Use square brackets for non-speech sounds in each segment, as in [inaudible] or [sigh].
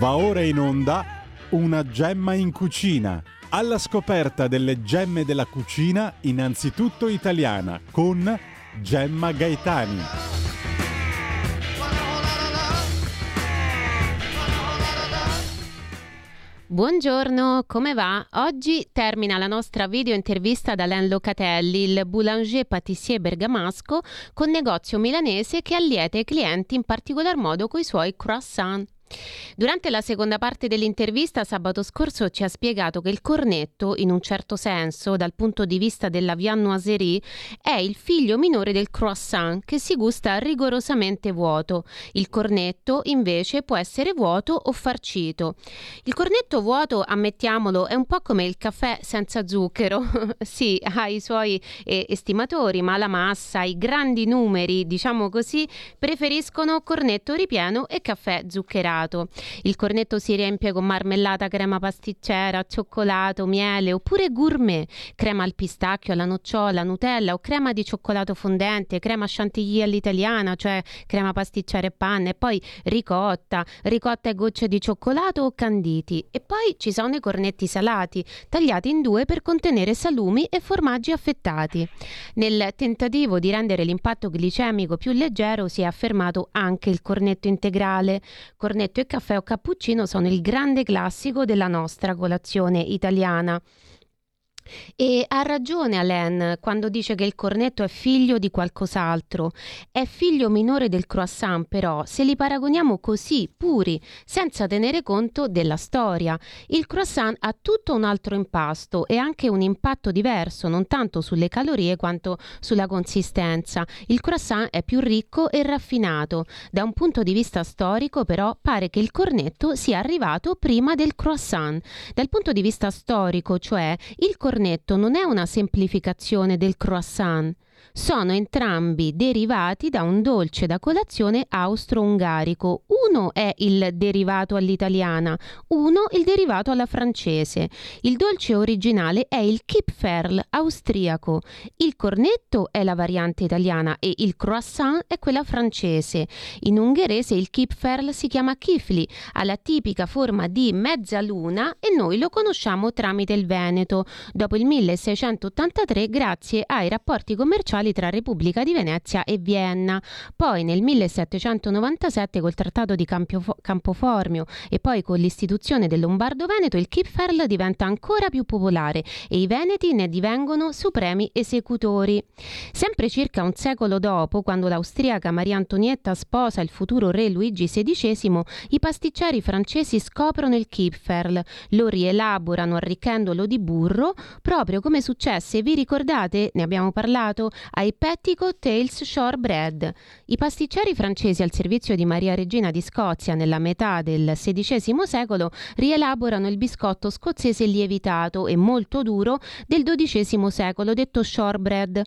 Va ora in onda una gemma in cucina. Alla scoperta delle gemme della cucina, innanzitutto italiana, con Gemma Gaetani. Buongiorno, come va? Oggi termina la nostra video intervista da Len Locatelli, il boulanger patissier bergamasco con negozio milanese che allieta i clienti in particolar modo con i suoi croissant. Durante la seconda parte dell'intervista sabato scorso ci ha spiegato che il cornetto, in un certo senso, dal punto di vista della viennoiserie, è il figlio minore del croissant che si gusta rigorosamente vuoto. Il cornetto, invece, può essere vuoto o farcito. Il cornetto vuoto, ammettiamolo, è un po' come il caffè senza zucchero. [laughs] sì, ha i suoi eh, estimatori, ma la massa, i grandi numeri, diciamo così, preferiscono cornetto ripieno e caffè zuccherato cioccolato. Il cornetto si riempie con marmellata, crema pasticcera, cioccolato, miele oppure gourmet, crema al pistacchio, alla nocciola, Nutella o crema di cioccolato fondente, crema chantilly all'italiana, cioè crema pasticcera e panna e poi ricotta, ricotta e gocce di cioccolato o canditi. E poi ci sono i cornetti salati, tagliati in due per contenere salumi e formaggi affettati. Nel tentativo di rendere l'impatto glicemico più leggero si è affermato anche il cornetto integrale, cornetto cornetto e caffè o cappuccino sono il grande classico della nostra colazione italiana. E ha ragione Alain quando dice che il cornetto è figlio di qualcos'altro. È figlio minore del croissant, però, se li paragoniamo così, puri, senza tenere conto della storia. Il croissant ha tutto un altro impasto e anche un impatto diverso, non tanto sulle calorie quanto sulla consistenza. Il croissant è più ricco e raffinato. Da un punto di vista storico, però, pare che il cornetto sia arrivato prima del croissant. Dal punto di vista storico, cioè, il cornetto cornetto non è una semplificazione del croissant, sono entrambi derivati da un dolce da colazione austro-ungarico. Uno è il derivato all'italiana, uno il derivato alla francese. Il dolce originale è il Kipferl austriaco. Il cornetto è la variante italiana e il croissant è quella francese. In ungherese il Kipferl si chiama kifli, ha la tipica forma di mezzaluna e noi lo conosciamo tramite il Veneto, dopo il 1683 grazie ai rapporti commerciali commerciali tra Repubblica di Venezia e Vienna. Poi nel 1797 col Trattato di Campio- Campoformio e poi con l'istituzione del Lombardo Veneto il Kipferl diventa ancora più popolare e i veneti ne divengono supremi esecutori. Sempre circa un secolo dopo, quando l'austriaca Maria Antonietta sposa il futuro re Luigi XVI, i pasticceri francesi scoprono il Kipferl, lo rielaborano arricchendolo di burro, proprio come successe, vi ricordate, ne abbiamo parlato, ai Petticoat Tales Shortbread. I pasticceri francesi al servizio di Maria Regina di Scozia nella metà del XVI secolo rielaborano il biscotto scozzese lievitato e molto duro del XII secolo detto shortbread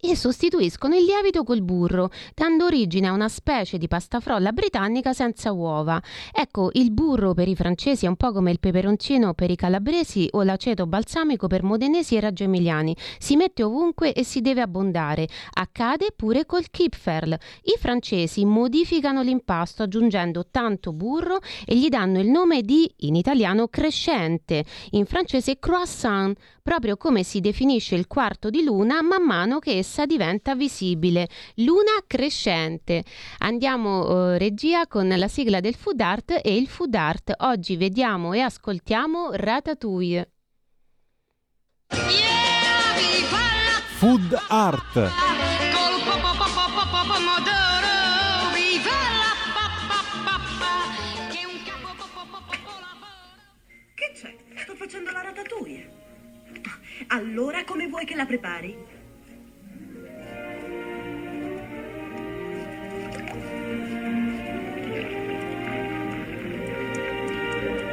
e sostituiscono il lievito col burro, dando origine a una specie di pasta frolla britannica senza uova. Ecco, il burro per i francesi è un po' come il peperoncino per i calabresi o l'aceto balsamico per modenesi e raggioemiliani. Si mette ovunque e si deve abbondare. Accade pure col kipferl. I francesi modificano l'impasto aggiungendo tanto burro e gli danno il nome di, in italiano, crescente, in francese croissant, proprio come si definisce il quarto di luna man mano che essa diventa visibile. Luna crescente. Andiamo eh, regia con la sigla del food art e il food art. Oggi vediamo e ascoltiamo Ratatouille. Food art. Che c'è? Sto facendo la ratatouille. Allora come vuoi che la prepari? Ratatouille?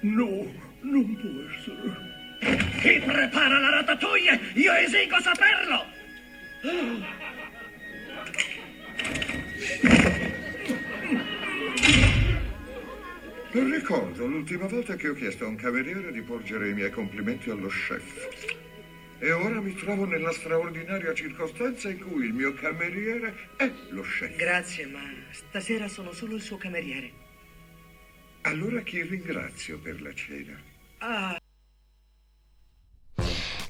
No, non può essere. Chi prepara la ratatouille? Io esigo saperlo! Ricordo l'ultima volta che ho chiesto a un cameriere di porgere i miei complimenti allo chef. E ora mi trovo nella straordinaria circostanza in cui il mio cameriere è lo chef. Grazie, ma stasera sono solo il suo cameriere. Allora chi ringrazio per la cena? Ah,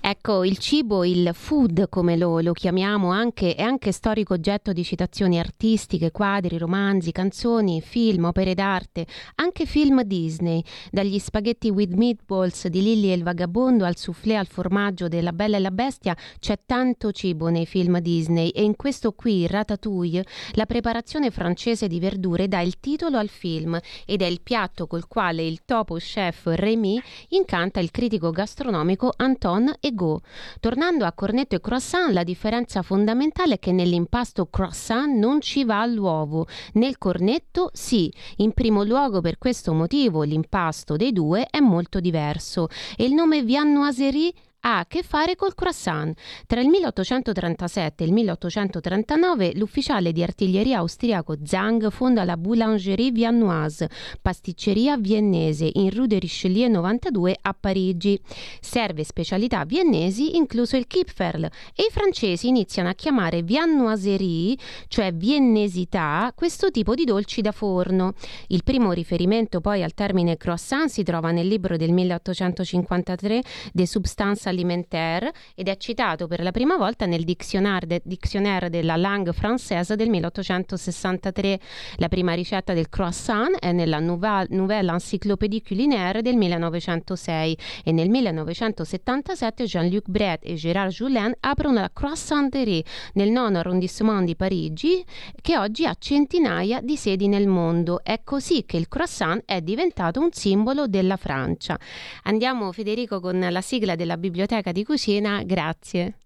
Ecco, il cibo, il food come lo, lo chiamiamo anche, è anche storico oggetto di citazioni artistiche, quadri, romanzi, canzoni, film, opere d'arte, anche film Disney, dagli spaghetti with meatballs di Lilli e il vagabondo al soufflé al formaggio della Bella e la Bestia, c'è tanto cibo nei film Disney e in questo qui, Ratatouille, la preparazione francese di verdure dà il titolo al film ed è il piatto col quale il topo chef Rémy incanta il critico gastronomico Anton Ego. Tornando a cornetto e croissant, la differenza fondamentale è che nell'impasto croissant non ci va l'uovo, nel cornetto sì. In primo luogo per questo motivo l'impasto dei due è molto diverso e il nome viennoiserie ha a che fare col croissant. Tra il 1837 e il 1839 l'ufficiale di artiglieria austriaco Zang fonda la Boulangerie Viennoise, pasticceria viennese in Rue de Richelieu 92 a Parigi. Serve specialità viennesi, incluso il Kipferl, e i francesi iniziano a chiamare viennoiserie, cioè viennesità, questo tipo di dolci da forno. Il primo riferimento poi al termine croissant si trova nel libro del 1853 De Substance alimentaire ed è citato per la prima volta nel Dictionnaire, de, Dictionnaire della Langue Française del 1863. La prima ricetta del croissant è nella Nouvelle, Nouvelle Encyclopédie Culinaire del 1906 e nel 1977 Jean-Luc Bret e Gérard Julien aprono la Croissanterie nel nono arrondissement di Parigi che oggi ha centinaia di sedi nel mondo. È così che il croissant è diventato un simbolo della Francia. Andiamo Federico con la sigla della biblioteca di cucina, grazie.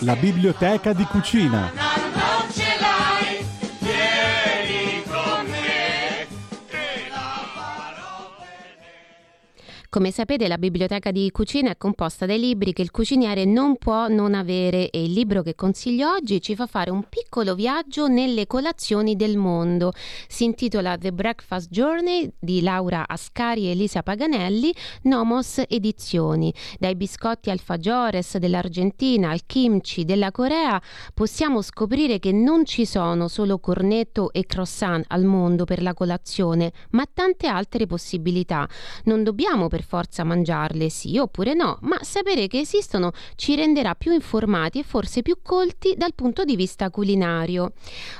La biblioteca di cucina. Come sapete la biblioteca di cucina è composta dai libri che il cuciniere non può non avere e il libro che consiglio oggi ci fa fare un piccolo viaggio nelle colazioni del mondo. Si intitola The Breakfast Journey di Laura Ascari e Elisa Paganelli, Nomos Edizioni. Dai biscotti alfajores dell'Argentina al kimchi della Corea possiamo scoprire che non ci sono solo cornetto e croissant al mondo per la colazione, ma tante altre possibilità. Non dobbiamo per forza mangiarle, sì oppure no, ma sapere che esistono ci renderà più informati e forse più colti dal punto di vista culinario.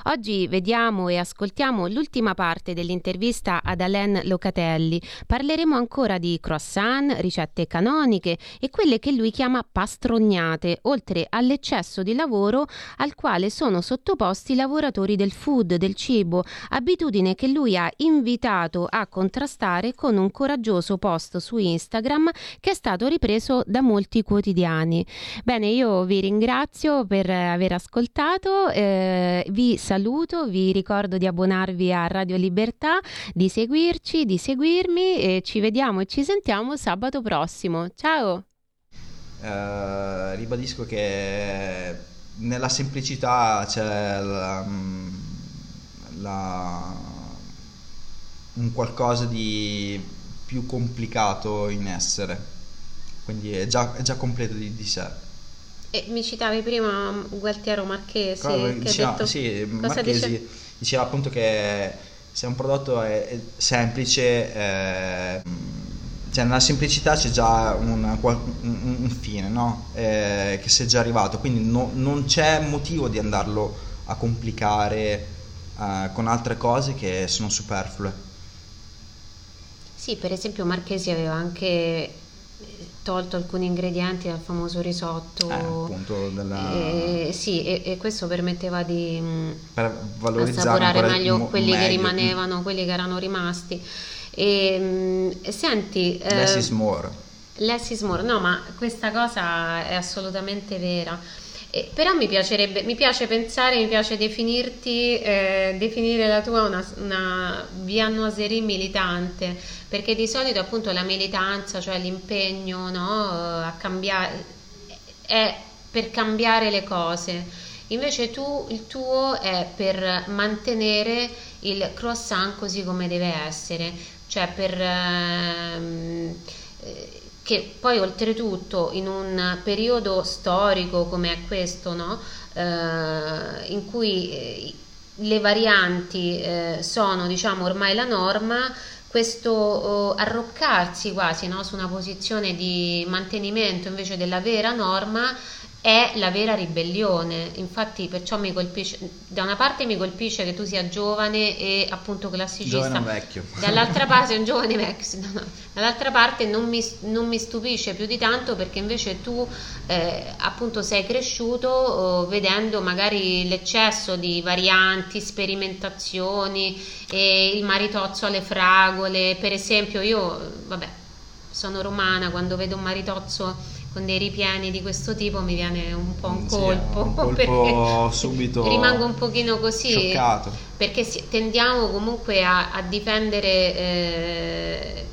Oggi vediamo e ascoltiamo l'ultima parte dell'intervista ad Alain Locatelli. Parleremo ancora di croissant, ricette canoniche e quelle che lui chiama pastrognate, oltre all'eccesso di lavoro al quale sono sottoposti i lavoratori del food, del cibo, abitudine che lui ha invitato a contrastare con un coraggioso post su Instagram che è stato ripreso da molti quotidiani. Bene, io vi ringrazio per aver ascoltato, eh, vi saluto, vi ricordo di abbonarvi a Radio Libertà, di seguirci, di seguirmi e ci vediamo e ci sentiamo sabato prossimo. Ciao! Eh, ribadisco che nella semplicità c'è la, la, un qualcosa di più complicato in essere, quindi è già, è già completo di, di sé. E mi citavi prima Gualtiero Marchesi che diceva, detto... sì, Marchesi dice? diceva appunto che se un prodotto è, è semplice, eh, cioè nella semplicità c'è già un, un- un fine, no? Eh, che sei già arrivato, quindi no- non c'è motivo di andarlo a complicare eh, con altre cose che sono superflue. Sì, per esempio Marchesi aveva anche eh, tolto alcuni ingredienti dal famoso risotto. Eh, appunto, della- Eh, sì, e, e questo permetteva di mm, per assaporare meglio mo- quelli che meglio. rimanevano, quelli che erano rimasti. E, mm, senti, eh, Less is more. Less is more. No, ma questa cosa è assolutamente vera. Eh, però mi piacerebbe, mi piace pensare, mi piace definirti, eh, definire la tua una, una viennoiserie militante, perché di solito appunto la militanza, cioè l'impegno no, a cambiare, è per cambiare le cose. Invece tu, il tuo è per mantenere il croissant così come deve essere, cioè per... Ehm, eh, che poi oltretutto in un periodo storico come è questo, no? eh, in cui eh, le varianti eh, sono diciamo ormai la norma, questo oh, arroccarsi quasi no? su una posizione di mantenimento invece della vera norma è la vera ribellione. Infatti, perciò mi colpisce, da una parte mi colpisce che tu sia giovane e appunto classicista, giovane vecchio. dall'altra [laughs] parte un giovane vecchio, no, no. dall'altra parte non mi, non mi, stupisce più di tanto perché invece tu eh, appunto sei cresciuto oh, vedendo magari l'eccesso di varianti, sperimentazioni e il maritozzo alle fragole. Per esempio, io, vabbè, sono romana, quando vedo un maritozzo con dei ripieni di questo tipo mi viene un po' un colpo, sì, un colpo [laughs] subito rimango un pochino così. scioccato. Perché tendiamo comunque a, a difendere eh,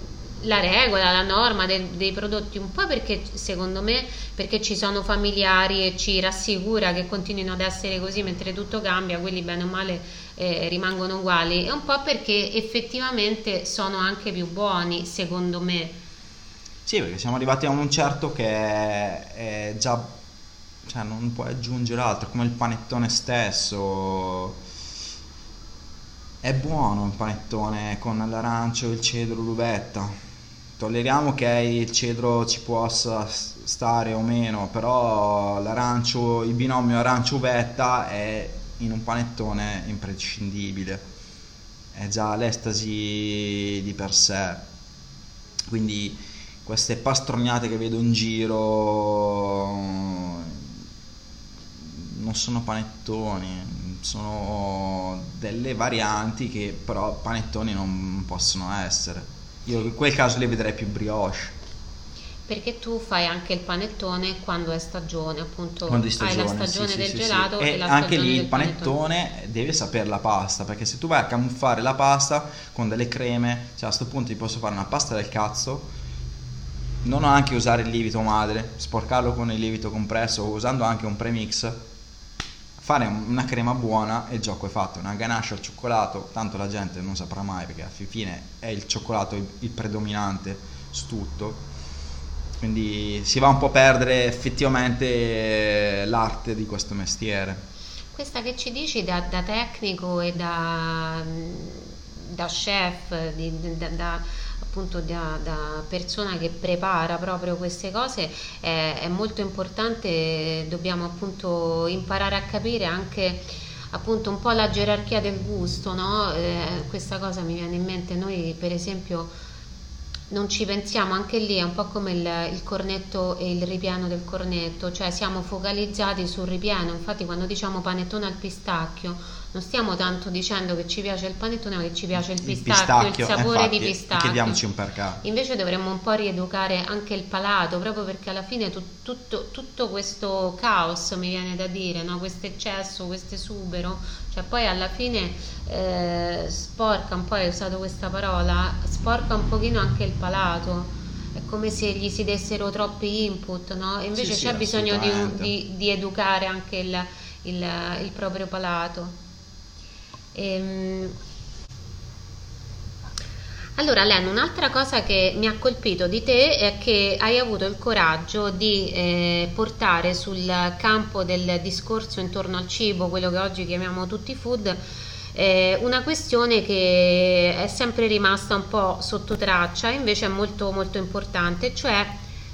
la regola, la norma de, dei prodotti un po' perché secondo me perché ci sono familiari e ci rassicura che continuino ad essere così mentre tutto cambia, quelli bene o male eh, rimangono uguali. E un po' perché effettivamente sono anche più buoni secondo me sì, perché siamo arrivati a un certo che è, già... cioè non puoi aggiungere altro, come il panettone stesso. È buono il panettone con l'arancio, il cedro, l'uvetta. Tolleriamo che il cedro ci possa stare o meno, però l'arancio, il binomio arancio-uvetta è in un panettone imprescindibile. È già l'estasi di per sé. Quindi queste pastrognate che vedo in giro non sono panettoni, sono delle varianti che però panettoni non possono essere. Io in quel caso le vedrei più brioche. Perché tu fai anche il panettone quando è stagione, appunto quando è stagione, hai la stagione sì, del sì, gelato sì. e, e anche lì il panettone, panettone deve sapere la pasta, perché se tu vai a camuffare la pasta con delle creme, cioè a questo punto ti posso fare una pasta del cazzo non anche usare il lievito madre, sporcarlo con il lievito compresso o usando anche un premix, fare una crema buona e il gioco è fatto. Una ganache al cioccolato, tanto la gente non saprà mai perché alla fine è il cioccolato il predominante su tutto. Quindi si va un po' a perdere effettivamente l'arte di questo mestiere. Questa che ci dici da, da tecnico e da, da chef, di, da, da appunto da, da, persona che prepara proprio queste cose è, è molto importante, dobbiamo appunto imparare a capire anche appunto un po' la gerarchia del gusto, no? eh, questa cosa mi viene in mente, noi per esempio non ci pensiamo anche lì, è un po' come il, il, cornetto e il ripieno del cornetto, cioè siamo focalizzati sul ripieno, infatti quando diciamo panettone al pistacchio non stiamo tanto dicendo che ci piace il panettone ma che ci piace il pistacchio, il, pistacchio, il sapore infatti, di pistacchio. Chiediamoci un perché. Invece dovremmo un po' rieducare anche il palato, proprio perché alla fine tu, tutto, tutto, questo caos, mi viene da dire, no? questo eccesso, questo esubero, cioè poi alla fine eh, sporca un po', hai usato questa parola, sporca un pochino anche il palato è come se gli si dessero troppi input, no? invece sì, c'è sì, bisogno di, di, di, educare anche il, il, il proprio palato. Ehm... Allora, Len, un'altra cosa che mi ha colpito di te è che hai avuto il coraggio di eh, portare sul campo del discorso intorno al cibo, quello che oggi chiamiamo tutti food, eh, una questione che è sempre rimasta un po' sotto traccia, invece è molto molto importante, cioè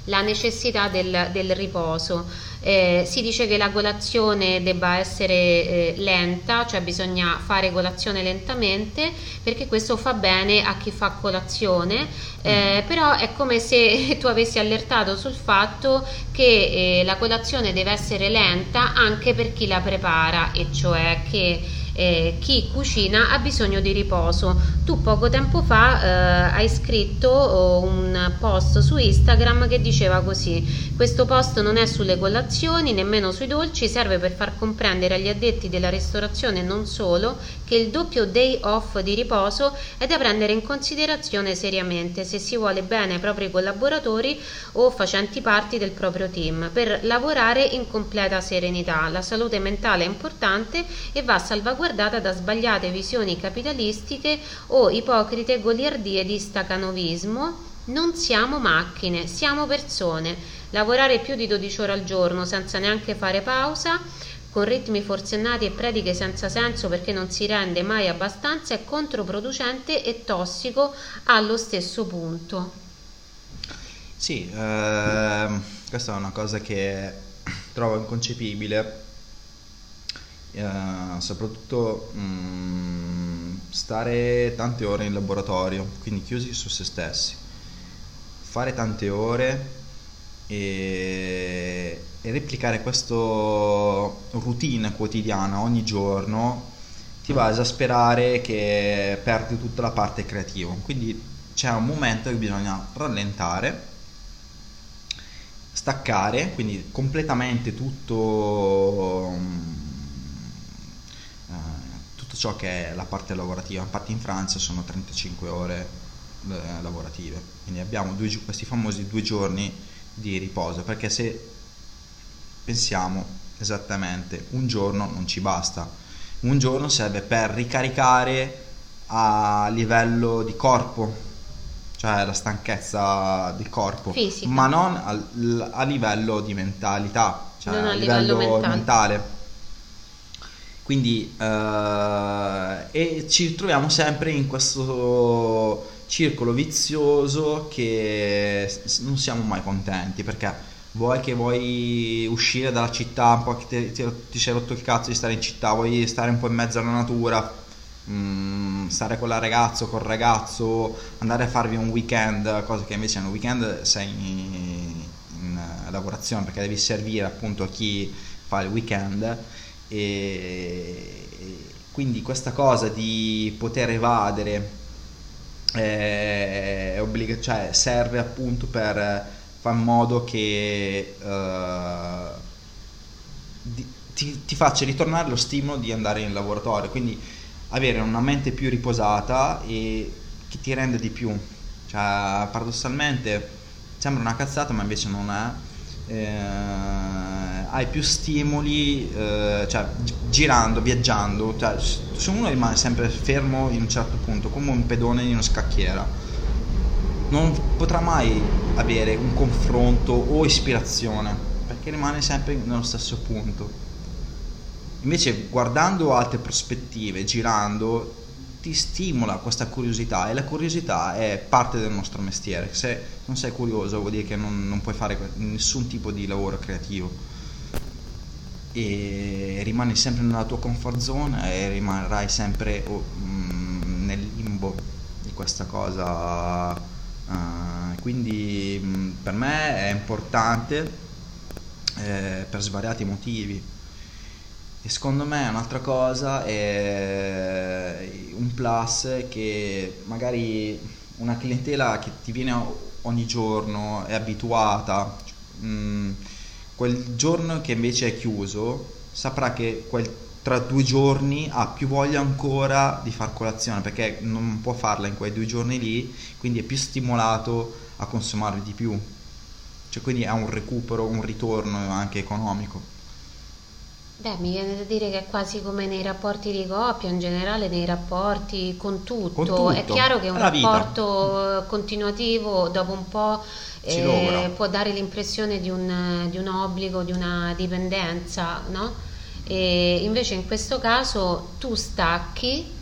la necessità del, del riposo. Eh, si dice che la colazione debba essere eh, lenta, cioè bisogna fare colazione lentamente perché questo fa bene a chi fa colazione, eh, mm. però è come se [laughs] tu avessi allertato sul fatto che eh, la colazione deve essere lenta anche per chi la prepara, e cioè che eh, chi cucina ha bisogno di riposo. Tu poco tempo fa eh, hai scritto oh, un post su Instagram che diceva così: questo post non è sulle colazioni colazioni, nemmeno sui dolci, serve per far comprendere agli addetti della ristorazione non solo che il doppio day off di riposo è da prendere in considerazione seriamente se si vuole bene ai propri collaboratori o facenti parte del proprio team, per lavorare in completa serenità. La salute mentale è importante e va salvaguardata da sbagliate visioni capitalistiche o ipocrite goliardie di stacanovismo non siamo macchine, siamo persone. Lavorare più di 12 ore al giorno senza neanche fare pausa, con ritmi forsennati e prediche senza senso perché non si rende mai abbastanza, è controproducente e tossico allo stesso punto. Sì, ehm, questa è una cosa che trovo inconcepibile, eh, soprattutto mh, stare tante ore in laboratorio, quindi chiusi su se stessi fare tante ore e, e replicare questo routine quotidiana ogni giorno ti va a esasperare che perdi tutta la parte creativa. Quindi c'è un momento che bisogna rallentare, staccare, quindi completamente tutto, eh, tutto ciò che è la parte lavorativa. Infatti in Francia sono 35 ore eh, lavorative. Quindi abbiamo due, questi famosi due giorni di riposo, perché se pensiamo esattamente, un giorno non ci basta. Un giorno serve per ricaricare a livello di corpo, cioè la stanchezza del corpo, Fisica. ma non a, a, livello di mentalità, cioè non a, livello, livello mentale. mentale. Quindi eh, e ci troviamo sempre in questo circolo vizioso che non siamo mai contenti perché vuoi che vuoi uscire dalla città, un po' che ti, ti, sei rotto il cazzo di stare in città, vuoi stare un po' in mezzo alla natura, mm, stare con la ragazza, col ragazzo, andare a farvi un weekend, cosa che invece un weekend sei in, in lavorazione perché devi servire appunto a chi fa il weekend e quindi questa cosa di poter evadere è obbliga- cioè serve appunto per far in modo che uh, di, ti, ti, faccia ritornare lo stimolo di andare in laboratorio, quindi avere una mente più riposata e che ti rende di più. Cioè, paradossalmente sembra una cazzata, ma invece non è. Eh, hai più stimoli, eh, cioè girando, viaggiando, cioè, se uno rimane sempre fermo in un certo punto, come un pedone in una scacchiera, non potrà mai avere un confronto o ispirazione, perché rimane sempre nello stesso punto. Invece guardando altre prospettive, girando, ti stimola questa curiosità e la curiosità è parte del nostro mestiere. Se non sei curioso vuol dire che non, non puoi fare nessun tipo di lavoro creativo e rimani sempre nella tua comfort zone e rimarrai sempre oh, mm, nel limbo di questa cosa. Uh, quindi mh, mm, per me è importante eh, per svariati motivi. E secondo me un'altra cosa è un plus che magari una clientela che ti viene ogni giorno è abituata. Mh, mm, quel giorno che invece è chiuso saprà che quel, tra due giorni ha più voglia ancora di far colazione perché non può farla in quei due giorni lì quindi è più stimolato a consumare di più. Cioè quindi è un recupero un ritorno anche economico Beh, mi viene da dire che è quasi come nei rapporti di coppia, in generale nei rapporti con tutto. Con tutto. È chiaro che un rapporto continuativo dopo un po' eh, può dare l'impressione di un, di un obbligo, di una dipendenza, no? E invece in questo caso tu stacchi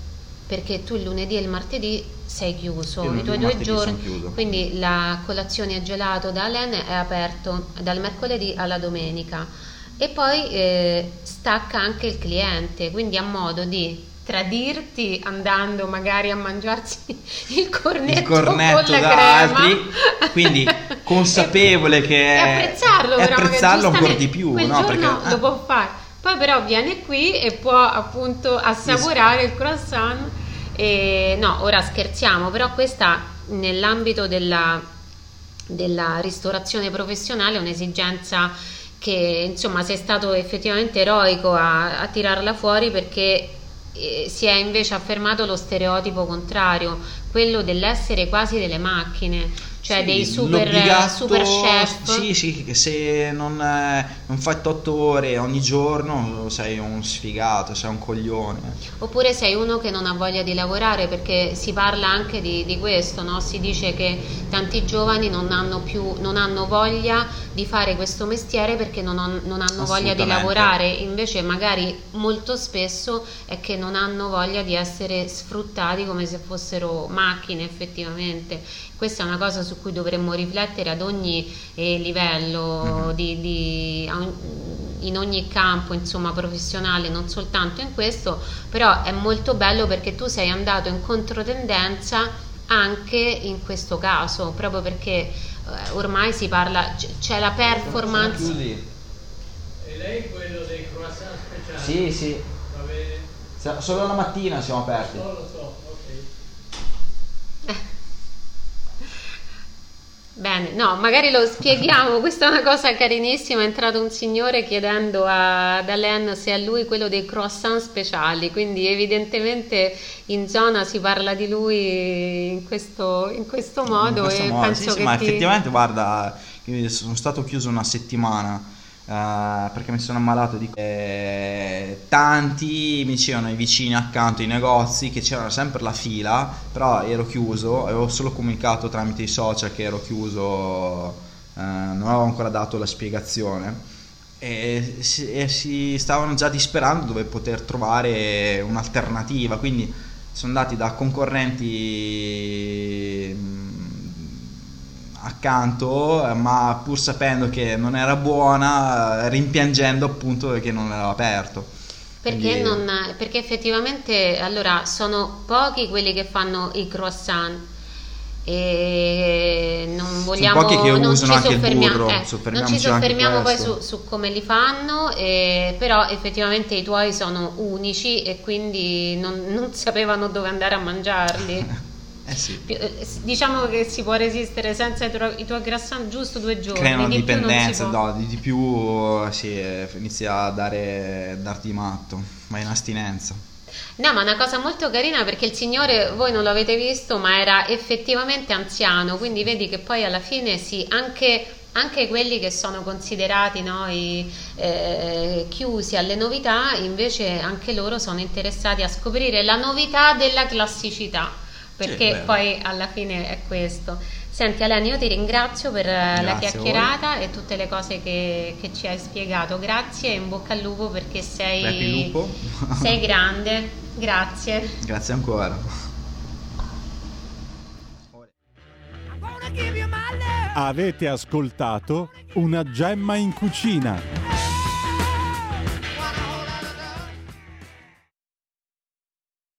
perché tu il lunedì e il martedì sei chiuso, i tuoi due giorni, quindi la colazione a gelato da Alen è aperto dal mercoledì alla domenica e poi eh, stacca anche il cliente, quindi ha modo di tradirti andando magari a mangiarsi [laughs] il cornetto, il cornetto con la da crema. altri quindi [laughs] consapevole che e apprezzarlo, e però, magari apprezzarlo ancora di più quel no? perché lo eh, può fare poi però viene qui e può appunto assaporare il croissant e no ora scherziamo però questa nell'ambito della, della ristorazione professionale è un'esigenza che insomma sei stato effettivamente eroico a, a tirarla fuori perché eh, si è invece affermato lo stereotipo contrario, quello dell'essere quasi delle macchine cioè sì, dei super, super, chef. Sì, sì, che se non, eh, non fai 8 ore ogni giorno sei un sfigato, sei un coglione. Oppure sei uno che non ha voglia di lavorare perché si parla anche di, di questo, no? si dice che tanti giovani non hanno più non hanno voglia di fare questo mestiere perché non, ho, non hanno voglia di lavorare, invece magari molto spesso è che non hanno voglia di essere sfruttati come se fossero macchine effettivamente questa è una cosa su cui dovremmo riflettere ad ogni eh, livello, mm-hmm. di, di, in ogni campo insomma, professionale, non soltanto in questo, però è molto bello perché tu sei andato in controtendenza anche in questo caso, proprio perché eh, ormai si parla, c- c'è la performance. E lei quello dei croissant speciali? Sì, sì. Va bene. Solo la mattina siamo aperti. So, lo Bene, no, magari lo spieghiamo, questa è una cosa carinissima, è entrato un signore chiedendo ad Alain se è lui quello dei croissant speciali, quindi evidentemente in zona si parla di lui in questo, in questo modo in questo e modo, penso sì, che sì, ma ti... effettivamente guarda, sono stato chiuso una settimana Uh, perché mi sono ammalato di eh, tanti mi dicevano i vicini accanto ai negozi che c'era sempre la fila però ero chiuso avevo solo comunicato tramite i social che ero chiuso uh, non avevo ancora dato la spiegazione. E si, e si, stavano già disperando dove poter trovare un'alternativa quindi sono andati da concorrenti accanto, eh, ma pur sapendo che non era buona, rimpiangendo appunto che non era aperto. Perché, Quindi... non, perché effettivamente allora sono pochi quelli che fanno i croissant. E non vogliamo sono pochi che non usano anche il burro eh, non ci soffermiamo poi su, su, come li fanno eh, però effettivamente i tuoi sono unici e quindi non, non sapevano dove andare a mangiarli [laughs] Eh sì. Eh, diciamo che si può resistere senza i, tuoi, i tuoi croissant giusto due giorni. Creano di dipendenza, no, di, di, più sì, inizia a dare, darti matto, vai in astinenza. No, ma una cosa molto carina perché il signore, voi non l'avete visto, ma era effettivamente anziano, quindi vedi che poi alla fine sì, anche, anche quelli che sono considerati no, i, eh, chiusi alle novità, invece anche loro sono interessati a scoprire la novità della classicità perché sì, poi alla fine è questo. Senti Aleni, io ti ringrazio per eh, Grazie la chiacchierata e tutte le cose che, che, ci hai spiegato. Grazie e in bocca al lupo perché sei, sei grande. Grazie. Grazie ancora. Avete ascoltato una gemma in cucina